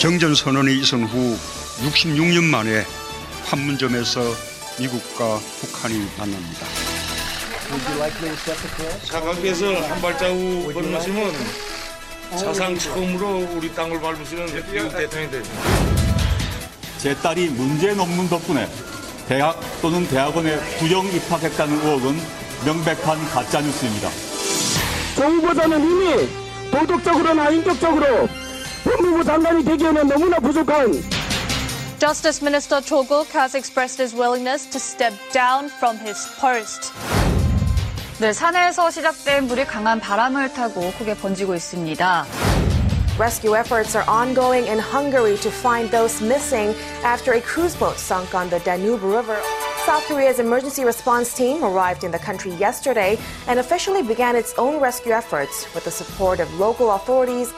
정전 선언이 있은 후 66년 만에 판문점에서 미국과 북한이 만납니다. 사관께서 한 발자국 건너시면 사상 처음으로 우리 땅을 밟으시는 미국 대통령이 되죠. 제 딸이 문제 논문 덕분에 대학 또는 대학원에 부정 입학했다는 의혹은 명백한 가짜뉴스입니다. 정부보다는 이미 도덕적으로나 인격적으로 법무부 장관이 되기에는 너무나 부족한 Justice Minister Cho Guk has expressed his willingness to step down from his post. 네, 산에서 시작된 물이 강한 바람을 타고 크게 번지고 있습니다. Rescue efforts are ongoing in Hungary to find those missing after a cruise boat sunk on the Danube River. South Korea's emergency response team arrived in the country yesterday and officially began its own rescue efforts with the support of local authorities.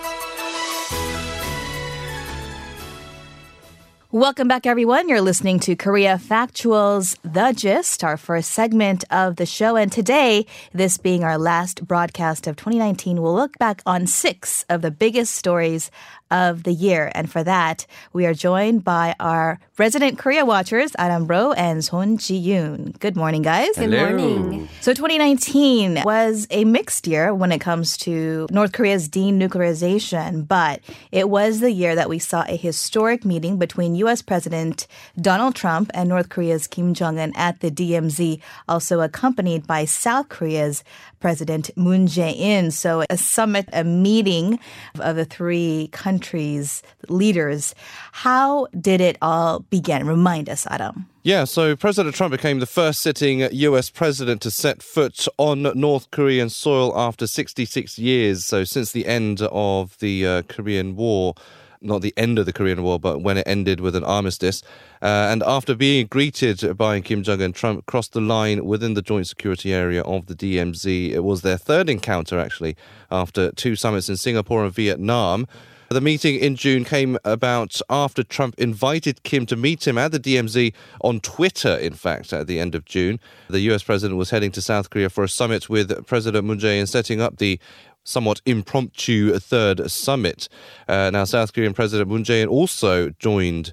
Welcome back, everyone. You're listening to Korea Factuals, The Gist, our first segment of the show. And today, this being our last broadcast of 2019, we'll look back on six of the biggest stories of the year. And for that, we are joined by our resident Korea watchers, Adam Ro and Son Ji-yoon. Good morning, guys. Good morning. So 2019 was a mixed year when it comes to North Korea's denuclearization, but it was the year that we saw a historic meeting between US President Donald Trump and North Korea's Kim Jong-un at the DMZ, also accompanied by South Korea's President Moon Jae-in. So a summit, a meeting of the three countries' leaders. How did it all begin? Remind us, Adam. Yeah, so President Trump became the first sitting US president to set foot on North Korean soil after 66 years. So, since the end of the uh, Korean War, not the end of the Korean War, but when it ended with an armistice. Uh, and after being greeted by Kim Jong un, Trump crossed the line within the joint security area of the DMZ. It was their third encounter, actually, after two summits in Singapore and Vietnam. The meeting in June came about after Trump invited Kim to meet him at the DMZ on Twitter, in fact, at the end of June. The US president was heading to South Korea for a summit with President Moon Jae-in, setting up the somewhat impromptu third summit. Uh, now, South Korean President Moon Jae-in also joined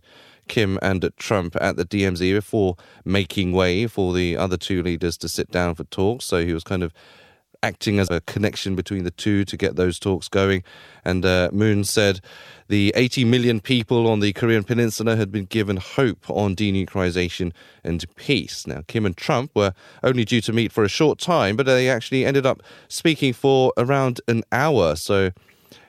Kim and Trump at the DMZ before making way for the other two leaders to sit down for talks. So he was kind of acting as a connection between the two to get those talks going. And uh, Moon said the 80 million people on the Korean Peninsula had been given hope on denuclearization and peace. Now, Kim and Trump were only due to meet for a short time, but they actually ended up speaking for around an hour. So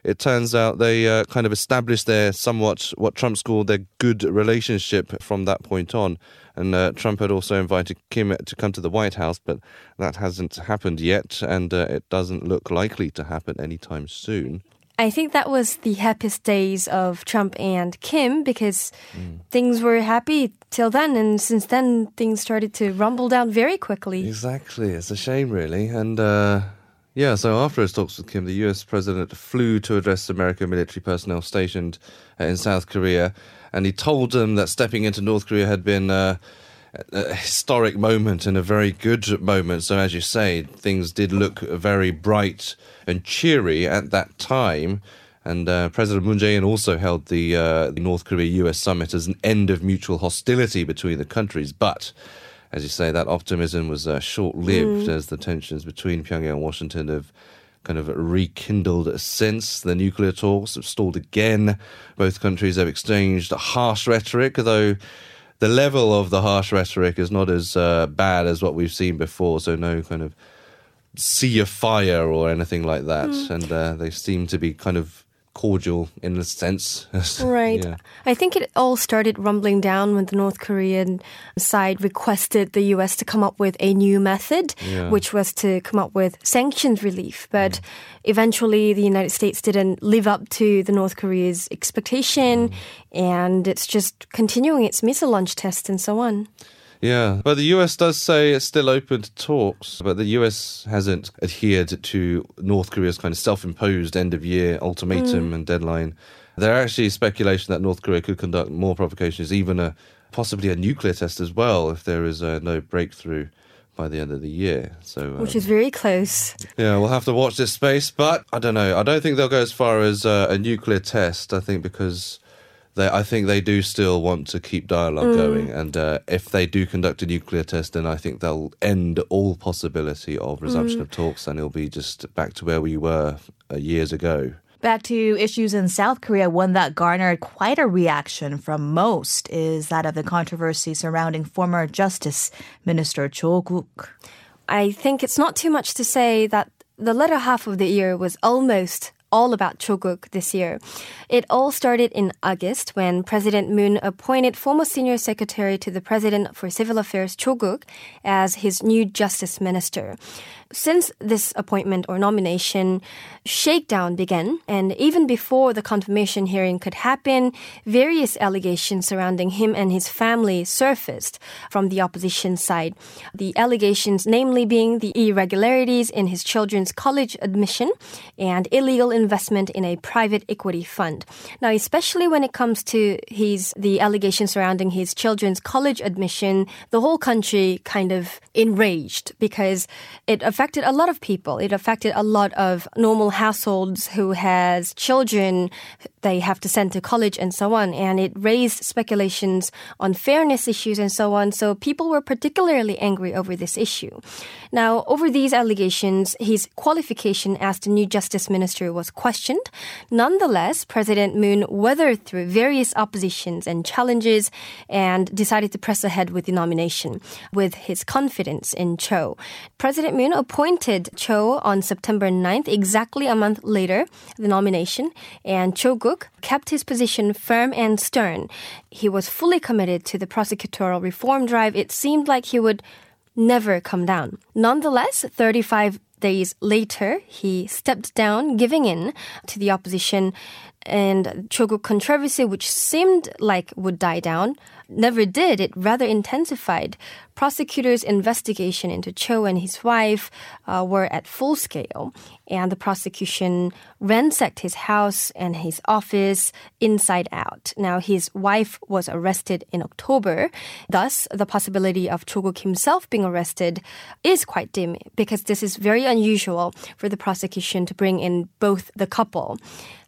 it turns out they uh, kind of established their somewhat what Trump's called their good relationship from that point on. And uh, Trump had also invited Kim to come to the White House, but that hasn't happened yet, and uh, it doesn't look likely to happen anytime soon. I think that was the happiest days of Trump and Kim because mm. things were happy till then, and since then things started to rumble down very quickly. Exactly, it's a shame, really, and. Yeah, so after his talks with Kim, the US president flew to address American military personnel stationed uh, in South Korea, and he told them that stepping into North Korea had been uh, a historic moment and a very good moment. So, as you say, things did look very bright and cheery at that time. And uh, President Moon Jae-in also held the, uh, the North Korea-US summit as an end of mutual hostility between the countries. But as you say, that optimism was uh, short-lived mm. as the tensions between Pyongyang and Washington have kind of rekindled since. The nuclear talks have stalled again. Both countries have exchanged harsh rhetoric, though the level of the harsh rhetoric is not as uh, bad as what we've seen before. So no kind of sea of fire or anything like that. Mm. And uh, they seem to be kind of cordial in a sense. right. Yeah. I think it all started rumbling down when the North Korean side requested the US to come up with a new method, yeah. which was to come up with sanctions relief. But mm. eventually the United States didn't live up to the North Korea's expectation mm. and it's just continuing its missile launch tests and so on. Yeah, but the US does say it's still open to talks, but the US hasn't adhered to North Korea's kind of self imposed end of year ultimatum mm. and deadline. There are actually speculation that North Korea could conduct more provocations, even a possibly a nuclear test as well, if there is uh, no breakthrough by the end of the year. So, um, which is very close. Yeah, we'll have to watch this space, but I don't know. I don't think they'll go as far as uh, a nuclear test. I think because they, I think they do still want to keep dialogue going, and uh, if they do conduct a nuclear test, then I think they'll end all possibility of resumption of talks, and it'll be just back to where we were uh, years ago. Back to issues in South Korea, one that garnered quite a reaction from most is that of the controversy surrounding former Justice Minister Cho Guk. I think it's not too much to say that the latter half of the year was almost all about Choguk this year. It all started in August when President Moon appointed former senior secretary to the President for Civil Affairs Choguk as his new justice minister. Since this appointment or nomination, shakedown began, and even before the confirmation hearing could happen, various allegations surrounding him and his family surfaced from the opposition side. The allegations, namely, being the irregularities in his children's college admission and illegal investment in a private equity fund. Now, especially when it comes to his the allegations surrounding his children's college admission, the whole country kind of enraged because it affected a lot of people. It affected a lot of normal households who has children they have to send to college and so on. And it raised speculations on fairness issues and so on. So people were particularly angry over this issue. Now, over these allegations, his qualification as the new justice minister was questioned. Nonetheless, President Moon weathered through various oppositions and challenges and decided to press ahead with the nomination with his confidence in Cho. President Moon appointed Cho on September 9th, exactly a month later, the nomination, and Cho Kept his position firm and stern. He was fully committed to the prosecutorial reform drive. It seemed like he would never come down. Nonetheless, 35 days later, he stepped down, giving in to the opposition and Choguk controversy, which seemed like would die down, never did. It rather intensified. Prosecutors' investigation into Cho and his wife uh, were at full scale, and the prosecution ransacked his house and his office inside out. Now, his wife was arrested in October. Thus, the possibility of Choguk himself being arrested is quite dim because this is very unusual for the prosecution to bring in both the couple.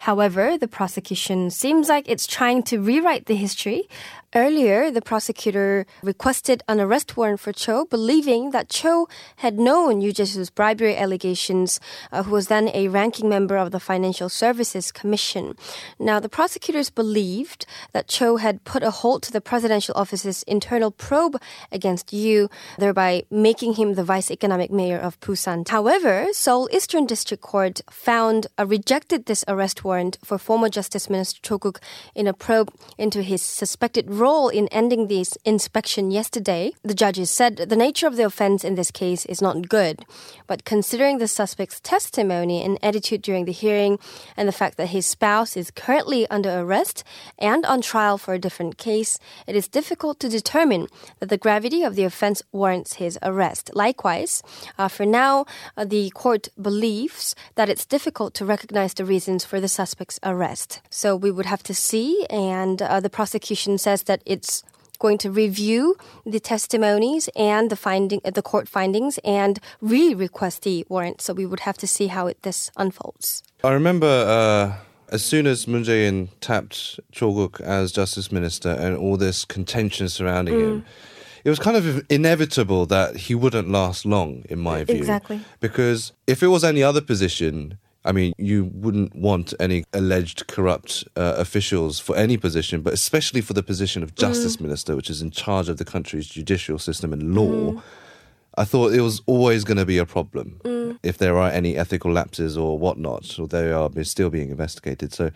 However, the prosecution seems like it's trying to rewrite the history. Earlier, the prosecutor requested an arrest warrant for Cho, believing that Cho had known Yoo Jae-soo's bribery allegations, uh, who was then a ranking member of the Financial Services Commission. Now, the prosecutors believed that Cho had put a halt to the presidential office's internal probe against Yoo, thereby making him the vice economic mayor of Busan. However, Seoul Eastern District Court found uh, rejected this arrest warrant for former Justice Minister Cho Guk in a probe into his suspected role in ending this inspection yesterday, the judges said the nature of the offense in this case is not good. But considering the suspect's testimony and attitude during the hearing, and the fact that his spouse is currently under arrest and on trial for a different case, it is difficult to determine that the gravity of the offense warrants his arrest. Likewise, uh, for now, uh, the court believes that it's difficult to recognize the reasons for the suspect's arrest. So we would have to see, and uh, the prosecution says that it's going to review the testimonies and the finding the court findings and re-request the warrant. So we would have to see how it, this unfolds. I remember uh, as soon as Moon Jae-in tapped Cho Guk as justice minister and all this contention surrounding him, it was kind of inevitable that he wouldn't last long, in my view. Exactly. Because if it was any other position, I mean, you wouldn't want any alleged corrupt uh, officials for any position, but especially for the position of mm. justice minister, which is in charge of the country's judicial system and law. Mm. I thought it was always going to be a problem mm. if there are any ethical lapses or whatnot, or they are still being investigated. So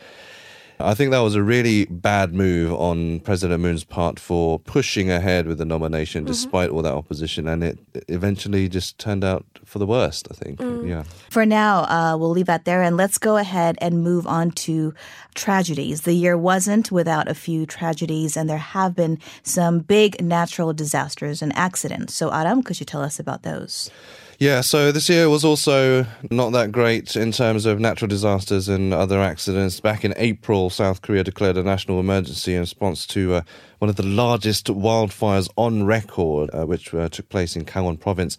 I think that was a really bad move on President Moon's part for pushing ahead with the nomination despite all that opposition, and it eventually just turned out for the worst, I think. Yeah. For now, uh, we'll leave that there and let's go ahead and move on to tragedies. The year wasn't without a few tragedies, and there have been some big natural disasters and accidents. So, Adam, could you tell us about those? Yeah, so this year was also not that great in terms of natural disasters and other accidents. Back in April, South Korea declared a national emergency in response to uh, one of the largest wildfires on record, uh, which uh, took place in Gangwon province.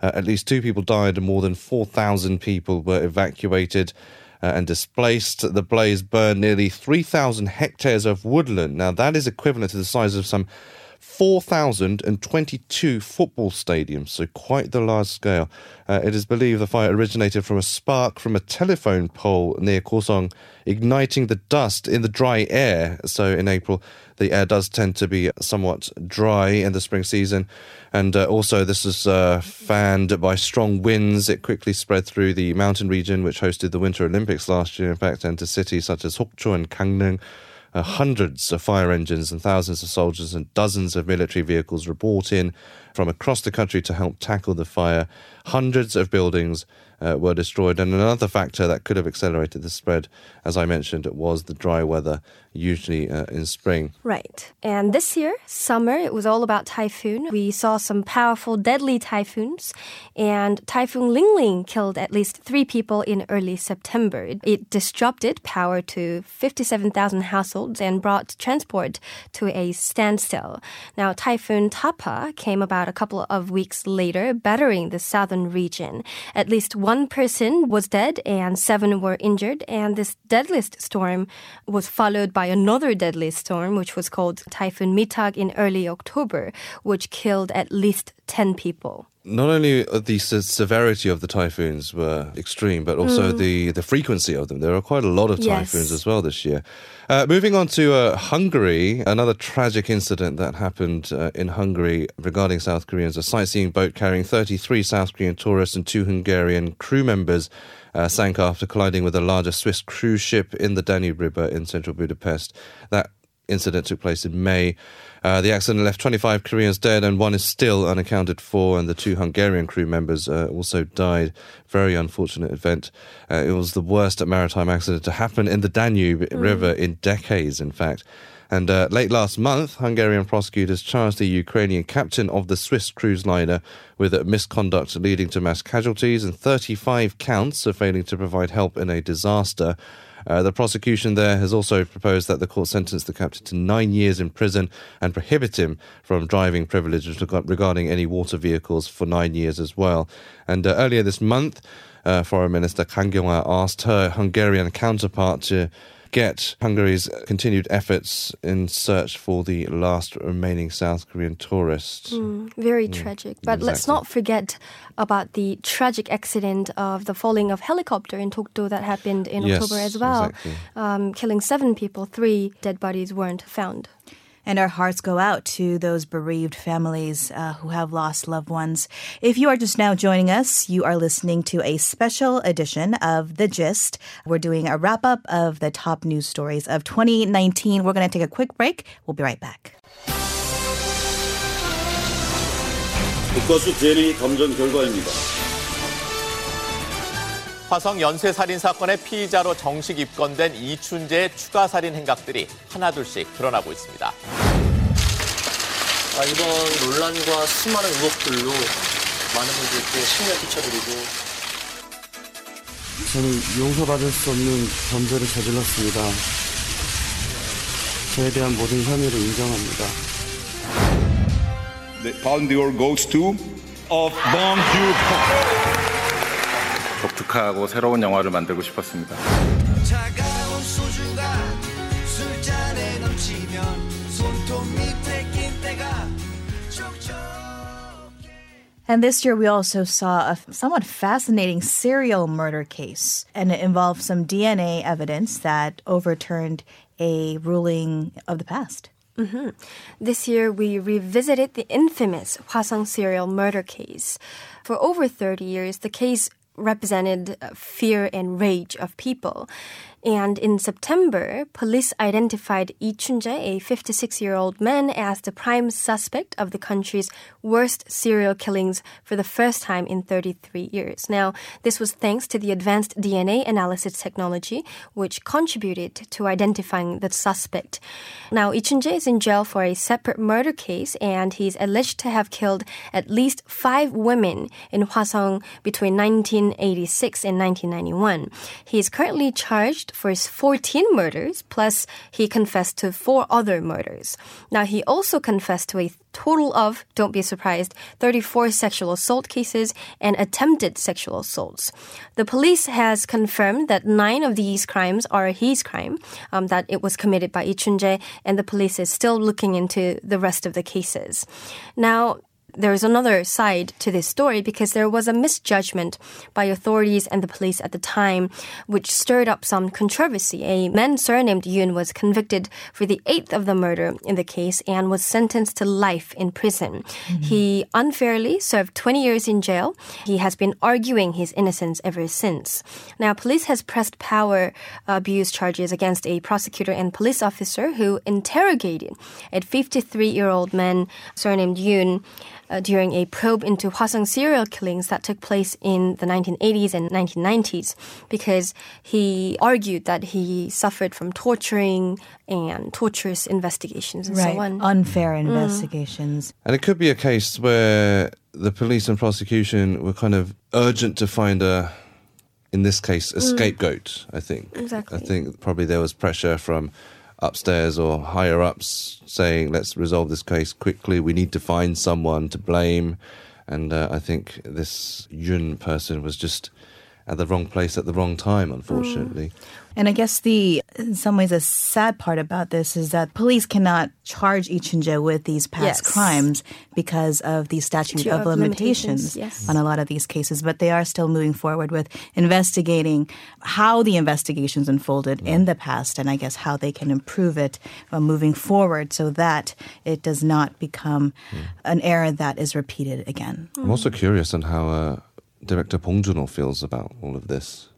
Uh, at least two people died and more than 4,000 people were evacuated. uh, and displaced. The blaze burned nearly 3,000 hectares of woodland. Now, that is equivalent to the size of some 4,022 football stadiums, so quite the large scale. Uh, it is believed the fire originated from a spark from a telephone pole near Kosong, igniting the dust in the dry air. So in April, the air does tend to be somewhat dry in the spring season. And uh, also, this is uh, fanned by strong winds. It quickly spread through the mountain region, which hosted the Winter Olympics last year, in fact, and to cities such as Sokcho and Gangneung. Uh, hundreds of fire engines and thousands of soldiers and dozens of military vehicles were brought in from across the country to help tackle the fire. Hundreds of buildings uh, were destroyed. And another factor that could have accelerated the spread, as I mentioned, was the dry weather, usually uh, in spring. Right. And this year, summer, it was all about typhoon. We saw some powerful, deadly typhoons. And Typhoon Lingling killed at least three people in early September. It, disrupted power to 57,000 households and brought transport to a standstill. Now, Typhoon Tapah came about a couple of weeks later, battering the southern region. At least one person was dead and seven were injured. And this deadliest storm was followed by another deadly storm, which was called Typhoon Mitag in early October, which killed at least 10 people not only the severity of the typhoons were extreme, but also mm. the, the frequency of them. There are quite a lot of typhoons yes. as well this year. Uh, moving on to uh, Hungary, another tragic incident that happened uh, in Hungary regarding South Koreans. A sightseeing boat carrying 33 South Korean tourists and two Hungarian crew members uh, sank after colliding with a larger Swiss cruise ship in the Danube River in central Budapest. That incident took place in May. Uh, the accident left 25 Koreans dead and one is still unaccounted for, and the two Hungarian crew members uh, also died. Very unfortunate event. Uh, it was the worst maritime accident to happen in the Danube mm. River in decades, in fact. And uh, late last month, Hungarian prosecutors charged the Ukrainian captain of the Swiss cruise liner with misconduct leading to mass casualties and 35 counts of failing to provide help in a disaster. Uh, the prosecution there has also proposed that the court sentence the captain to nine years in prison and prohibit him from driving privileges regarding any water vehicles for nine years as well. And uh, earlier this month, uh, Foreign Minister Kang Kyung-wha asked her Hungarian counterpart to get Hungary's continued efforts in search for the last remaining South Korean tourist. Mm, very mm, tragic. But exactly. let's not forget about the tragic accident of the falling of helicopter in Dokdo that happened in yes, October as well, exactly. um, killing seven people. Three dead bodies weren't found. And our hearts go out to those bereaved families uh, who have lost loved ones. If you are just now joining us, you are listening to a special edition of The Gist. We're doing a wrap up of the top news stories of 2019. We're going to take a quick break. We'll be right back. 국가수 DNA 감정 결과입니다. 화성 연쇄 살인 사건의 피의자로 정식 입건된 이춘재의 추가 살인 행각들이 하나둘씩 드러나고 있습니다. 아, 이번 논란과 수많은 의혹들로 많은 분들께 심려 끼쳐드리고 저는 용서받을 수 없는 범죄를 저질렀습니다. 저에 대한 모든 혐의를 인정합니다. The pound goes to of Bong Joon-ho. 독특하고 새로운 영화를 만들고 싶었습니다. And this year, we also saw a somewhat fascinating serial murder case, and it involved some DNA evidence that overturned a ruling of the past. Mm-hmm. This year, we revisited the infamous Hwasong serial murder case. For over 30 years, the case represented uh, fear and rage of people. And in September, police identified Lee Chun-jae, a 56-year-old man, as the prime suspect of the country's worst serial killings for the first time in 33 years. Now, this was thanks to the advanced DNA analysis technology, which contributed to identifying the suspect. Now, Lee Chun-jae is in jail for a separate murder case, and he's alleged to have killed at least five women in Hwasong between 1986 and 1991. He is currently charged for his 14 murders, plus he confessed to four other murders. Now, he also confessed to a total of, don't be surprised, 34 sexual assault cases and attempted sexual assaults. The police has confirmed that nine of these crimes are his crime, um, that it was committed by Lee Chun-jae, and the police is still looking into the rest of the cases. Now, there's another side to this story because there was a misjudgment by authorities and the police at the time, which stirred up some controversy. A man surnamed Yoon was convicted for the eighth of the murder in the case and was sentenced to life in prison. Mm-hmm. He unfairly served 20 years in jail. He has been arguing his innocence ever since. Now, police has pressed power abuse charges against a prosecutor and police officer who interrogated a 53 year old man surnamed Yoon uh, during a probe into Hwasong serial killings that took place in the 1980s and 1990s because he argued that he suffered from torturing and torturous investigations and right. so on. Unfair mm. investigations. And it could be a case where the police and prosecution were kind of urgent to find a in this case a mm. scapegoat i think exactly i think probably there was pressure from upstairs or higher ups saying, let's resolve this case quickly. We need to find someone to blame. And uh, I think this Yun person was just at the wrong place at the wrong time, unfortunately. Mm. And I guess the, in some ways, a sad part about this is that police cannot charge Lee Chun-jae with these past yes. crimes because of the statute of, of, limitations, limitations yes. on a lot of these cases. But they are still moving forward with investigating how the investigations unfolded mm. in the past and I guess how they can improve it uh, moving forward so that it does not become mm. an error that is repeated again. I'm also curious on how uh, director Bong Joon-ho feels about all of this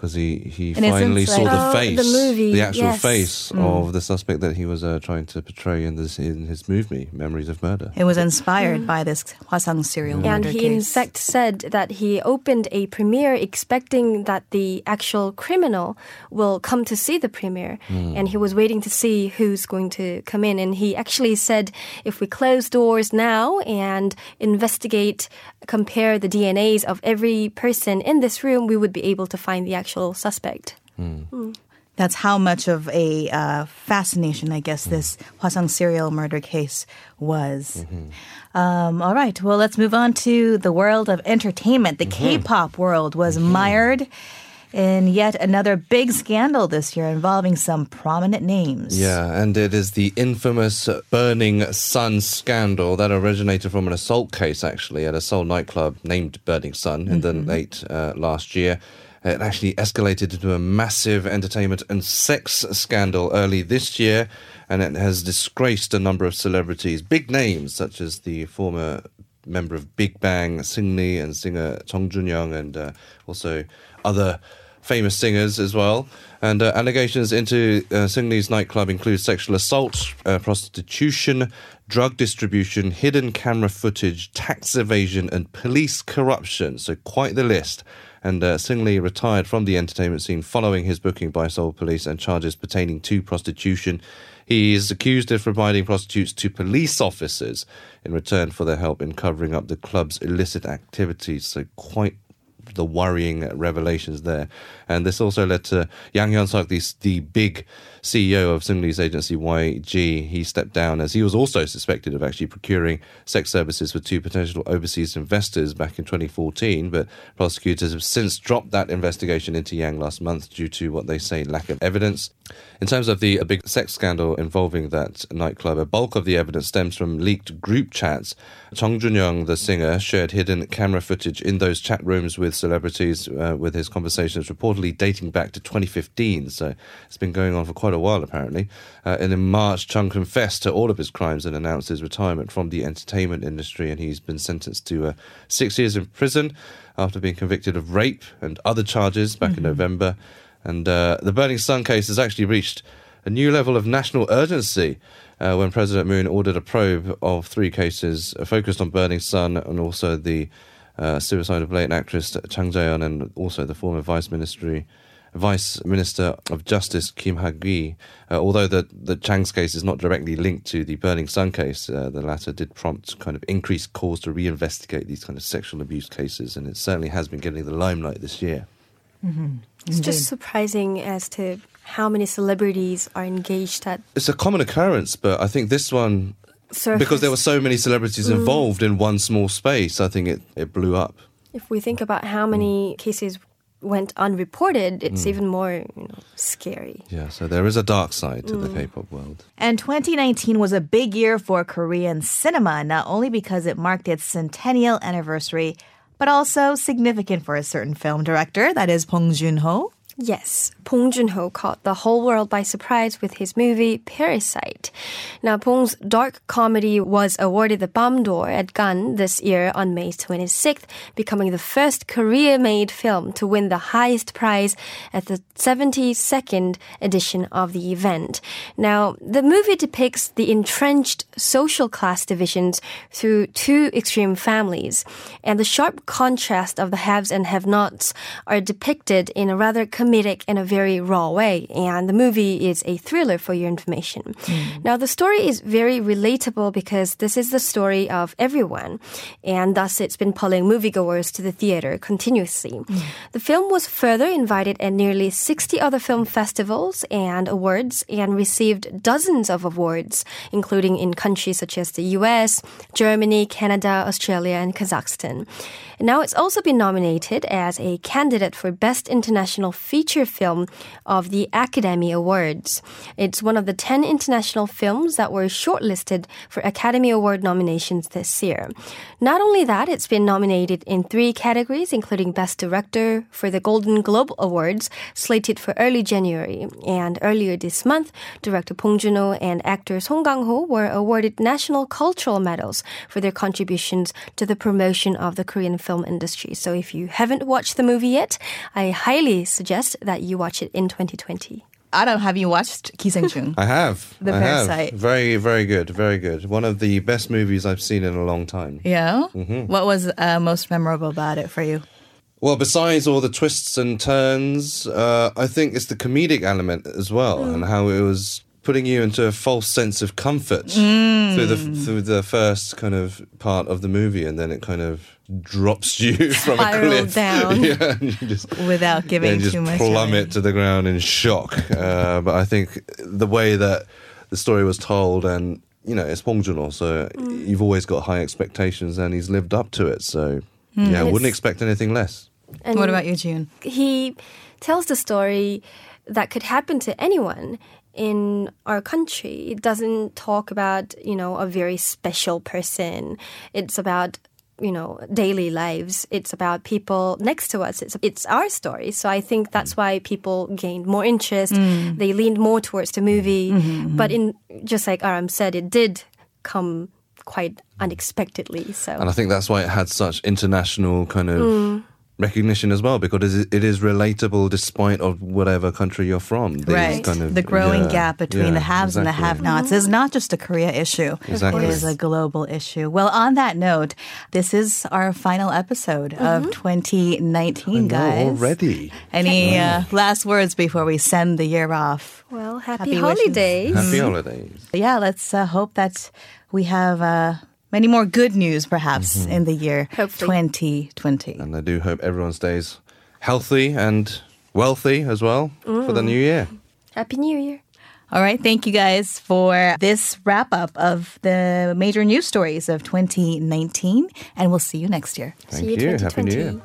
because he, he finally saw the oh, face, the, movie, the actual yes. face mm. of the suspect that he was uh, trying to portray in this in his movie, Memories of Murder. It was inspired mm. by this Hwasong serial yeah, murder And he case. in fact said that he opened a premiere expecting that the actual criminal will come to see the premiere, mm. and he was waiting to see who's going to come in. And he actually said, if we close doors now and investigate, compare the DNAs of every person in this room, we would be able to find the actual actual suspect. Mm. Mm. That's how much of a uh, fascination, I guess, this Hwasong serial murder case was. Mm-hmm. Um, all right, well, let's move on to the world of entertainment. The mm-hmm. K-pop world was mm-hmm. mired in yet another big scandal this year involving some prominent names. Yeah, and it is the infamous Burning Sun scandal that originated from an assault case, actually, at a Seoul nightclub named Burning Sun in the late uh, last year. It actually escalated into a massive entertainment and sex scandal early this year, and it has disgraced a number of celebrities, big names such as the former member of Big Bang, Seungri, and singer Jung Jun-young, and uh, also other famous singers as well. And uh, allegations into uh, Seungri's nightclub include sexual assault, uh, prostitution, drug distribution, hidden camera footage, tax evasion, and police corruption. So, quite the list and uh, Seungri retired from the entertainment scene following his booking by Seoul police and charges pertaining to prostitution. He is accused of providing prostitutes to police officers in return for their help in covering up the club's illicit activities. So quite the worrying revelations there. And this also led to Yang Hyun-suk, the, the big CEO of Seungri's agency YG. He stepped down as he was also suspected of actually procuring sex services for two potential overseas investors back in 2014. But prosecutors have since dropped that investigation into Yang last month due to what they say lack of evidence. In terms of the big sex scandal involving that nightclub, a bulk of the evidence stems from leaked group chats. Jung Jun-young, the singer, shared hidden camera footage in those chat rooms with celebrities, uh, with his conversations dating back to 2015. So it's been going on for quite a while, apparently. Uh, and in March, Chung confessed to all of his crimes and announced his retirement from the entertainment industry. And he's been sentenced to uh, six years in prison after being convicted of rape and other charges back mm-hmm. in November. And uh, the Burning Sun case has actually reached a new level of national urgency uh, when President Moon ordered a probe of three cases focused on Burning Sun and also the uh, suicide of late actress Chang Ja-yeon and also the former vice ministry Vice Minister of Justice Kim Hak-ui. Uh, although the, the Chang's case is not directly linked to the Burning Sun case, uh, the latter did prompt kind of increased calls to reinvestigate these kind of sexual abuse cases, and it certainly has been getting the limelight this year. Mm-hmm. It's just surprising as to how many celebrities are engaged at. It's a common occurrence, but I think this one, Surface. because there were so many celebrities Mm. involved in one small space, I think it, it blew up. If we think about how many cases went unreported, it's Mm. even more you know, scary. Yeah, so there is a dark side to the Mm. K-pop world. And 2019 was a big year for Korean cinema, not only because it marked its centennial anniversary, but also significant for a certain film director, that is Bong Joon-ho. Yes, Bong Joon-ho caught the whole world by surprise with his movie Parasite. Now, Bong's dark comedy was awarded the Palme d'Or at Cannes this year on May 26th, becoming the first Korea-made film to win the highest prize at the 72nd edition of the event. Now, the movie depicts the entrenched social class divisions through two extreme families, and the sharp contrast of the haves and have-nots are depicted in a rather comedic and a very raw way. And the movie is a thriller for your information. Mm. Now, the story is very relatable because this is the story of everyone, and thus it's been pulling moviegoers to the theater continuously. Mm. The film was further invited at nearly 60 other film festivals and awards and received dozens of awards, including in countries such as the US, Germany, Canada, Australia, and Kazakhstan. And now it's also been nominated as a candidate for Best International Feature Film of the Academy Awards. It's one of the 10 international films that were shortlisted for Academy Award nominations this year. Not only that, it's been nominated in three categories, including Best Director for the Golden Globe Awards, slated for early January. And earlier this month, director Bong Joon-ho and actor Song Kang-ho were awarded national cultural medals for their contributions to the promotion of the Korean film industry. So if you haven't watched the movie yet, I highly suggest that you watch it in 2020. Adam, have you watched Gisaengchung? I have. The I have. Parasite. Very, very good. Very good. One of the best movies I've seen in a long time. Yeah. Mhm. What was uh, most memorable about it for you? Well, besides all the twists and turns, uh, I think it's the comedic element as well, and how it was putting you into a false sense of comfort Mm. through the through the first kind of part of the movie, and then it kind of drops you from a Spiral cliff down. yeah, and you just Without giving then just too much plummet away. to the ground in shock. Uh, but I think the way that the story was told, and you know, it's Bong Joon-ho, so Mm. you've always got high expectations, and he's lived up to it. So Mm. yeah, I wouldn't expect anything less. And what about you, June? He tells the story that could happen to anyone in our country. It doesn't talk about, you know, a very special person. It's about you know daily lives it's about people next to us it's it's our story so i think that's why people gained more interest Mm. they leaned more towards the movie Mhm, but in just like Adam said it did come quite unexpectedly so And I think that's why it had such international kind of Mm. Recognition as well, because it is- it is relatable despite of whatever country you're from. These Right. Kind of, the growing yeah, gap between yeah, the haves and the have-nots is not just a Korea issue. Exactly. It is a global issue. Well, on that note, this is our final episode of 2019, No, guys. already. Any uh, last words before we send the year off? well happy, Happy wishes. holidays Happy holidays. Yeah, let's uh, hope that we have uh, many more good news, perhaps, Mm-hmm. in the year 2020. And I do hope everyone stays healthy and wealthy as well for the Mm. new year. happy new year All right. Thank you guys for this wrap up of the major news stories of 2019. And we'll see you next year. Thank you. Happy New Year.